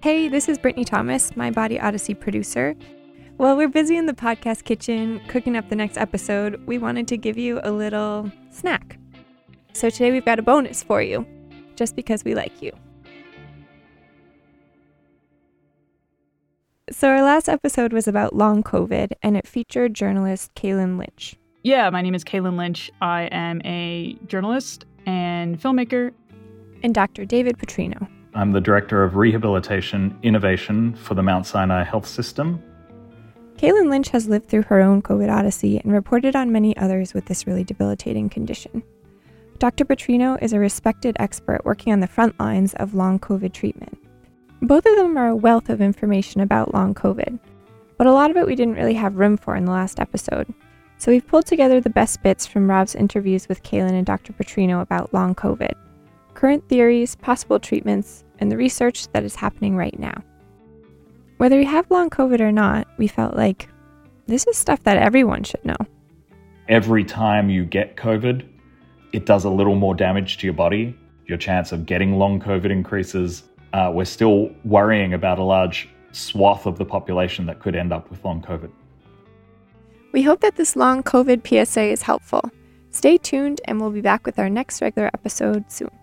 Hey, this is Brittany Thomas, my Body Odyssey producer. While we're busy in the podcast kitchen cooking up the next episode, we wanted to give you a little snack. So today we've got a bonus for you, just because we like you. So, our last episode was about long COVID, and it featured journalist Kaelyn Lynch. Yeah, my name is Kaelyn Lynch. I am a journalist and filmmaker. And Dr. David Putrino. I'm the Director of Rehabilitation Innovation for the Mount Sinai Health System. Kaelyn Lynch has lived through her own COVID odyssey and reported on many others with this really debilitating condition. Dr. Putrino is a respected expert working on the front lines of long COVID treatment. Both of them are a wealth of information about long COVID, but a lot of it we didn't really have room for in the last episode. So we've pulled together the best bits from Rob's interviews with Kaelyn and Dr. Putrino about long COVID, current theories, possible treatments, and the research that is happening right now. Whether you have long COVID or not, we felt like this is stuff that everyone should know. Every time you get COVID, it does a little more damage to your body. Your chance of getting long COVID increases. Uh, we're still worrying about a large swath of the population that could end up with long COVID. We hope that this long COVID PSA is helpful. Stay tuned, and we'll be back with our next regular episode soon.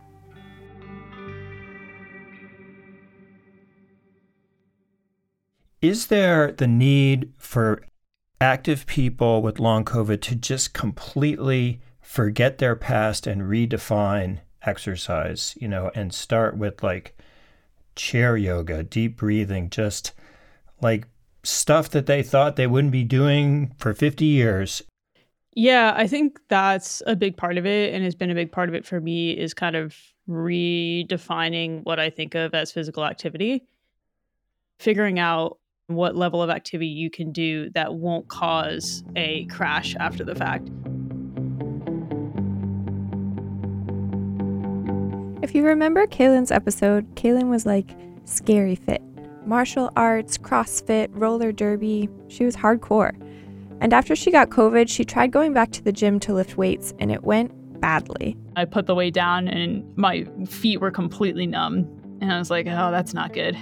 Is there the need for active people with long COVID to just completely forget their past and redefine exercise, you know, and start with like chair yoga, deep breathing, just like stuff that they thought they wouldn't be doing for 50 years. Yeah, I think that's a big part of it and has been a big part of it for me is kind of redefining what I think of as physical activity. Figuring out what level of activity you can do that won't cause a crash after the fact. If you remember Kaelyn's episode, Kaelyn was like scary fit martial arts, CrossFit, roller derby. She was hardcore. And after she got COVID, she tried going back to the gym to lift weights, and it went badly. I put the weight down, and my feet were completely numb. And I was like, oh, that's not good.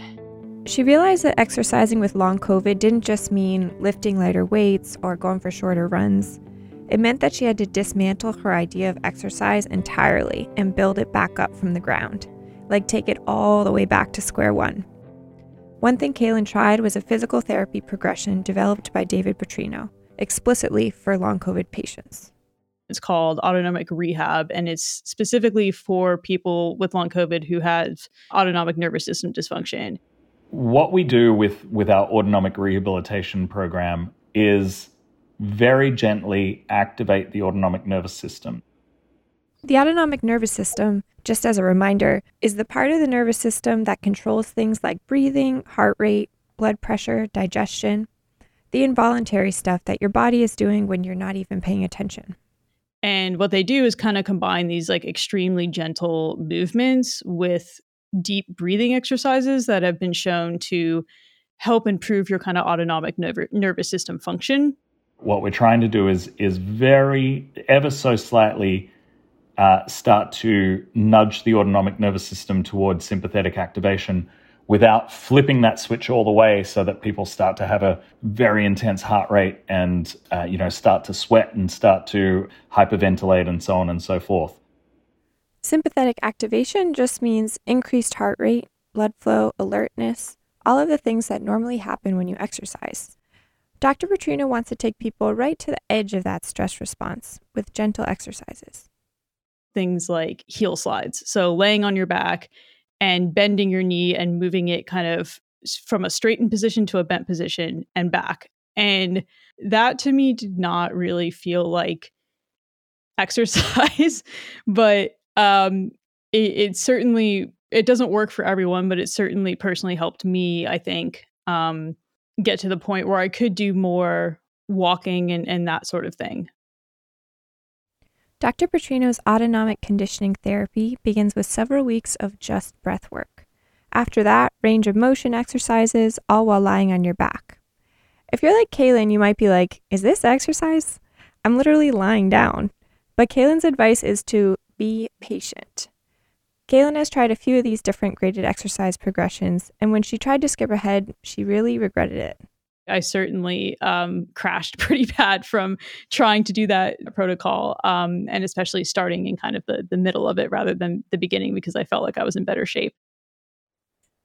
She realized that exercising with long COVID didn't just mean lifting lighter weights or going for shorter runs. It meant that she had to dismantle her idea of exercise entirely and build it back up from the ground, like take it all the way back to square one. One thing Kaelyn tried was a physical therapy progression developed by David Putrino, explicitly for long COVID patients. It's called autonomic rehab, and it's specifically for people with long COVID who have autonomic nervous system dysfunction. What we do with, with our autonomic rehabilitation program is very gently activate the autonomic nervous system. The autonomic nervous system, just as a reminder, is the part of the nervous system that controls things like breathing, heart rate, blood pressure, digestion, the involuntary stuff that your body is doing when you're not even paying attention. And what they do is kind of combine these like extremely gentle movements with deep breathing exercises that have been shown to help improve your kind of autonomic nervous system function. What we're trying to do is is very ever so slightly uh, start to nudge the autonomic nervous system towards sympathetic activation without flipping that switch all the way so that people start to have a very intense heart rate and uh, you know start to sweat and start to hyperventilate and so on and so forth sympathetic activation just means increased heart rate blood flow alertness all of the things that normally happen when you exercise dr putrino wants to take people right to the edge of that stress response with gentle exercises things like heel slides. So laying on your back and bending your knee and moving it kind of from a straightened position to a bent position and back. And that to me did not really feel like exercise, but um, it, it, certainly it doesn't work for everyone, but it certainly personally helped me. I think um, get to the point where I could do more walking and, and that sort of thing. Dr. Putrino's autonomic conditioning therapy begins with several weeks of just breath work. After that, range of motion exercises, all while lying on your back. If you're like Kaelyn, you might be like, Is this exercise? I'm literally lying down. But Kaelyn's advice is to be patient. Kaelyn has tried a few of these different graded exercise progressions, and when she tried to skip ahead, she really regretted it. I certainly um, crashed pretty bad from trying to do that protocol, um, and especially starting in kind of the, the middle of it rather than the beginning because I felt like I was in better shape.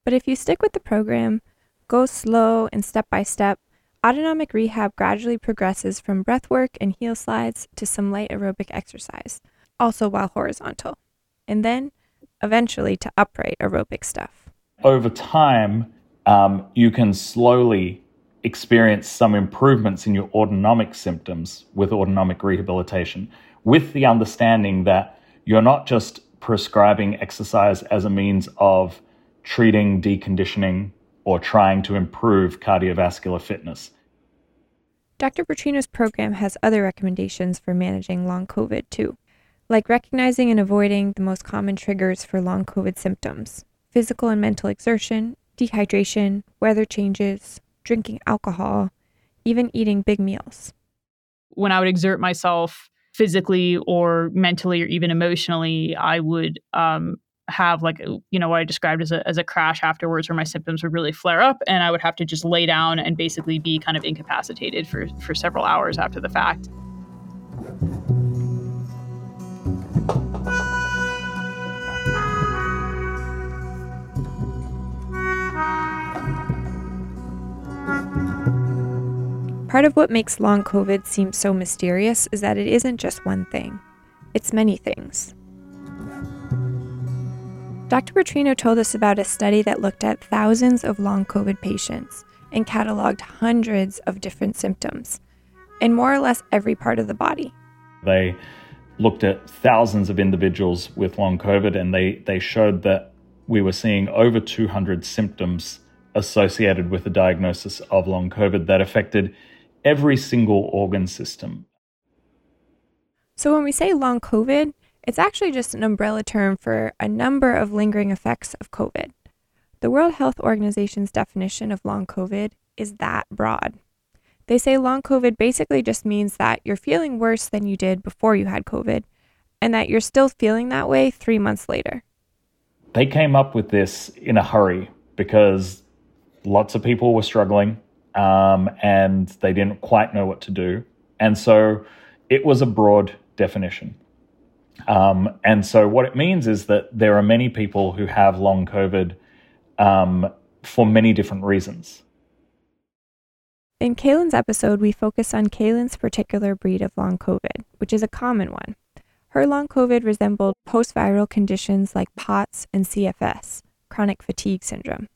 But if you stick with the program, go slow and step by step, autonomic rehab gradually progresses from breath work and heel slides to some light aerobic exercise, also while horizontal, and then eventually to upright aerobic stuff. Over time, um, you can slowly experience some improvements in your autonomic symptoms with autonomic rehabilitation, with the understanding that you're not just prescribing exercise as a means of treating deconditioning or trying to improve cardiovascular fitness. Dr. Putrino's program has other recommendations for managing long COVID too, like recognizing and avoiding the most common triggers for long COVID symptoms physical and mental exertion, dehydration, weather changes, drinking alcohol, even eating big meals. When I would exert myself physically or mentally or even emotionally, I would um, have like you know what I described as a as a crash afterwards, where my symptoms would really flare up, and I would have to just lay down and basically be kind of incapacitated for for several hours after the fact. Part of what makes long COVID seem so mysterious is that it isn't just one thing, it's many things. Dr. Putrino told us about a study that looked at thousands of long COVID patients and cataloged hundreds of different symptoms in more or less every part of the body. They looked at thousands of individuals with long COVID and they, they showed that we were seeing over 200 symptoms associated with the diagnosis of long COVID that affected every single organ system. So, when we say long COVID, it's actually just an umbrella term for a number of lingering effects of COVID. The World Health Organization's definition of long COVID is that broad. They say long COVID basically just means that you're feeling worse than you did before you had COVID and that you're still feeling that way three months later. They came up with this in a hurry because lots of people were struggling um, and they didn't quite know what to do. And so it was a broad definition. Um, and so what it means is that there are many people who have long COVID um, for many different reasons. In Kaelyn's episode, we focus on Kaelyn's particular breed of long COVID, which is a common one. Her long COVID resembled post viral conditions like POTS and CFS, chronic fatigue syndrome.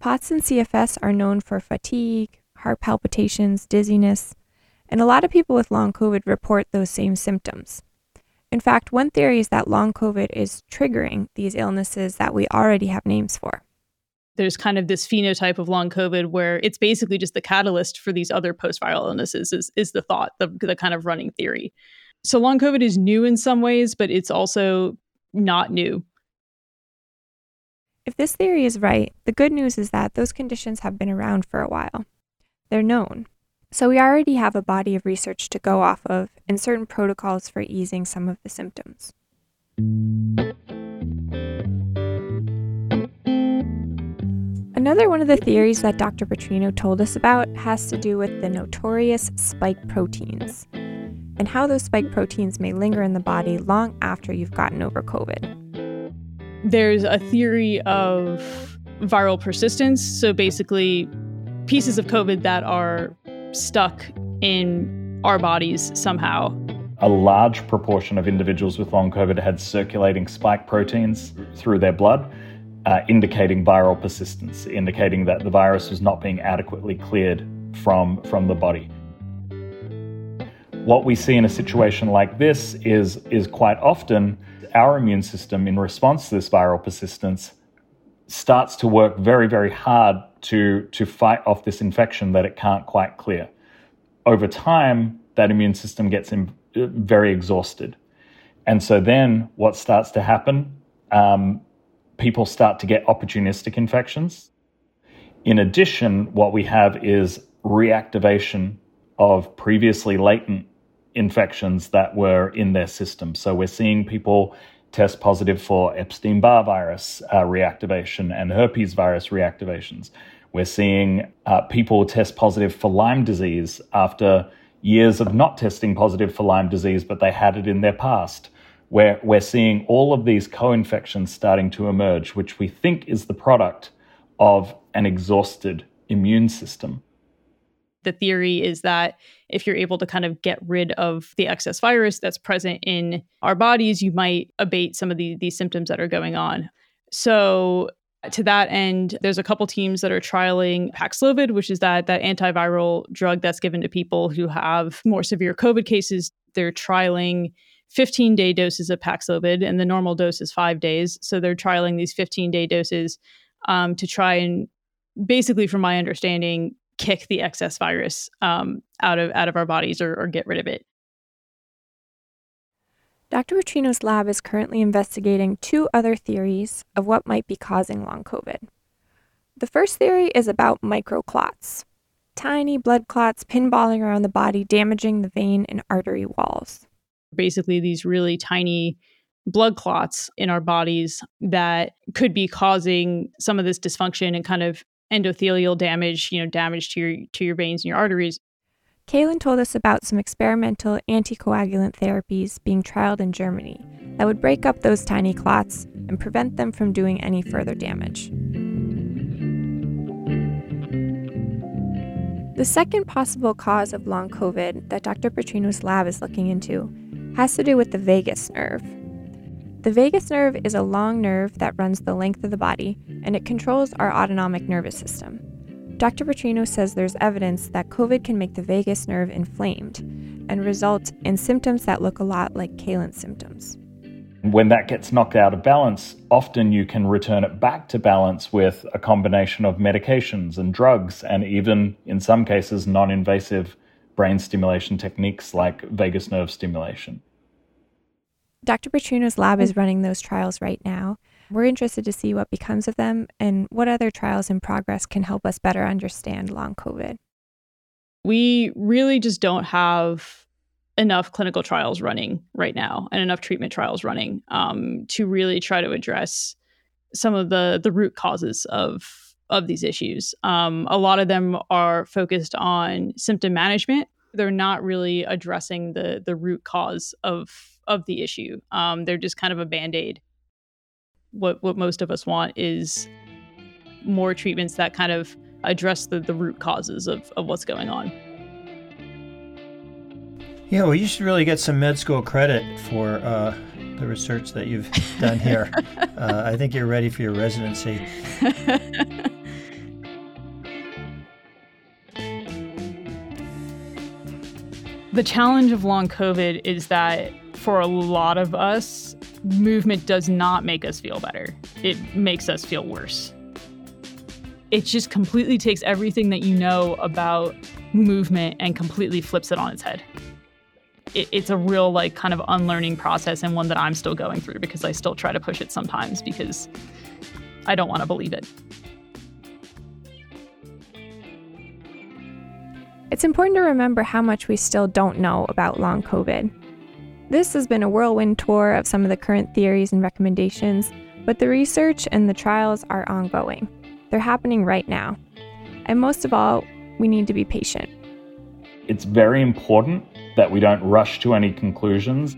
POTS and CFS are known for fatigue, heart palpitations, dizziness, and a lot of people with long COVID report those same symptoms. In fact, one theory is that long COVID is triggering these illnesses that we already have names for. There's kind of this phenotype of long COVID where it's basically just the catalyst for these other post viral illnesses, is, is the thought, the, the kind of running theory. So long COVID is new in some ways, but it's also not new. If this theory is right, the good news is that those conditions have been around for a while. They're known. So we already have a body of research to go off of and certain protocols for easing some of the symptoms. Another one of the theories that Dr. Putrino told us about has to do with the notorious spike proteins and how those spike proteins may linger in the body long after you've gotten over COVID there's a theory of viral persistence. So basically, pieces of COVID that are stuck in our bodies somehow. A large proportion of individuals with long COVID had circulating spike proteins through their blood, uh, indicating viral persistence, indicating that the virus was not being adequately cleared from, from the body. What we see in a situation like this is, is quite often our immune system, in response to this viral persistence, starts to work very, very hard to, to fight off this infection that it can't quite clear. Over time, that immune system gets in, very exhausted. And so then what starts to happen? Um, people start to get opportunistic infections. In addition, what we have is reactivation of previously latent infections that were in their system. So we're seeing people test positive for Epstein Barr virus uh, reactivation and herpes virus reactivations. We're seeing uh, people test positive for Lyme disease after years of not testing positive for Lyme disease, but they had it in their past. Where we're seeing all of these co infections starting to emerge, which we think is the product of an exhausted immune system. The theory is that if you're able to kind of get rid of the excess virus that's present in our bodies, you might abate some of the, these symptoms that are going on. So to that end, there's a couple teams that are trialing Paxlovid, which is that that antiviral drug that's given to people who have more severe COVID cases. They're trialing 15 day doses of Paxlovid, and the normal dose is five days. So they're trialing these 15 day doses um, to try and basically, from my understanding, kick the excess virus um, out of out of our bodies or, or get rid of it. Dr. Putrino's lab is currently investigating two other theories of what might be causing long COVID. The first theory is about microclots, tiny blood clots pinballing around the body, damaging the vein and artery walls. Basically, these really tiny blood clots in our bodies that could be causing some of this dysfunction and kind of endothelial damage, you know, damage to your to your veins and your arteries. Kaelyn told us about some experimental anticoagulant therapies being trialed in Germany that would break up those tiny clots and prevent them from doing any further damage. The second possible cause of long COVID that Dr. Putrino's lab is looking into has to do with the vagus nerve. The vagus nerve is a long nerve that runs the length of the body and it controls our autonomic nervous system. Dr. Putrino says there's evidence that COVID can make the vagus nerve inflamed and result in symptoms that look a lot like Kaelyn's symptoms. When that gets knocked out of balance, often you can return it back to balance with a combination of medications and drugs, and even in some cases, non invasive brain stimulation techniques like vagus nerve stimulation. Dr. Putrino's lab is running those trials right now, we're interested to see what becomes of them and what other trials in progress can help us better understand long COVID. We really just don't have enough clinical trials running right now and enough treatment trials running um, to really try to address some of the the root causes of of these issues. Um, a lot of them are focused on symptom management. They're not really addressing the the root cause of of the issue. Um, they're just kind of a band aid what what most of us want is more treatments that kind of address the, the root causes of, of what's going on. Yeah, well, you should really get some med school credit for uh, the research that you've done here. uh, I think you're ready for your residency. the challenge of long COVID is that for a lot of us, movement does not make us feel better. It makes us feel worse. It just completely takes everything that you know about movement and completely flips it on its head. It, it's a real, like, kind of unlearning process and one that I'm still going through because I still try to push it sometimes because I don't want to believe it. It's important to remember how much we still don't know about long COVID. This has been a whirlwind tour of some of the current theories and recommendations, but the research and the trials are ongoing. They're happening right now. And most of all, we need to be patient. It's very important that we don't rush to any conclusions.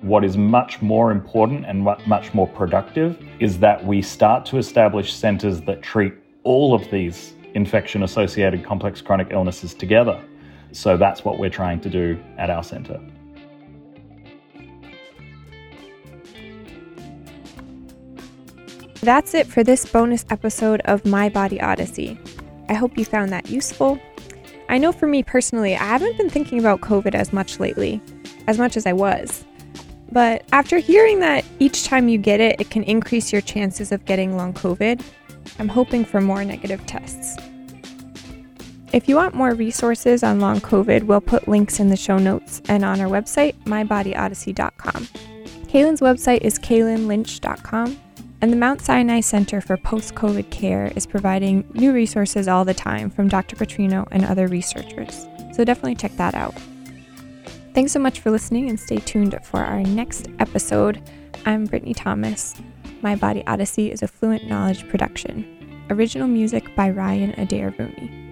What is much more important and much more productive is that we start to establish centers that treat all of these infection associated complex chronic illnesses together. So that's what we're trying to do at our center. That's it for this bonus episode of My Body Odyssey. I hope you found that useful. I know for me personally, I haven't been thinking about COVID as much lately, as much as I was. But after hearing that each time you get it, it can increase your chances of getting long COVID, I'm hoping for more negative tests. If you want more resources on long COVID, we'll put links in the show notes and on our website, mybodyodyssey.com. Kaelyn's website is kaelynlynch.com. And the Mount Sinai Center for Post COVID Care is providing new resources all the time from Dr. Putrino and other researchers. So definitely check that out. Thanks so much for listening and stay tuned for our next episode. I'm Brittany Thomas. My Body Odyssey is a Fluent Knowledge production. Original music by Ryan Adair Rooney.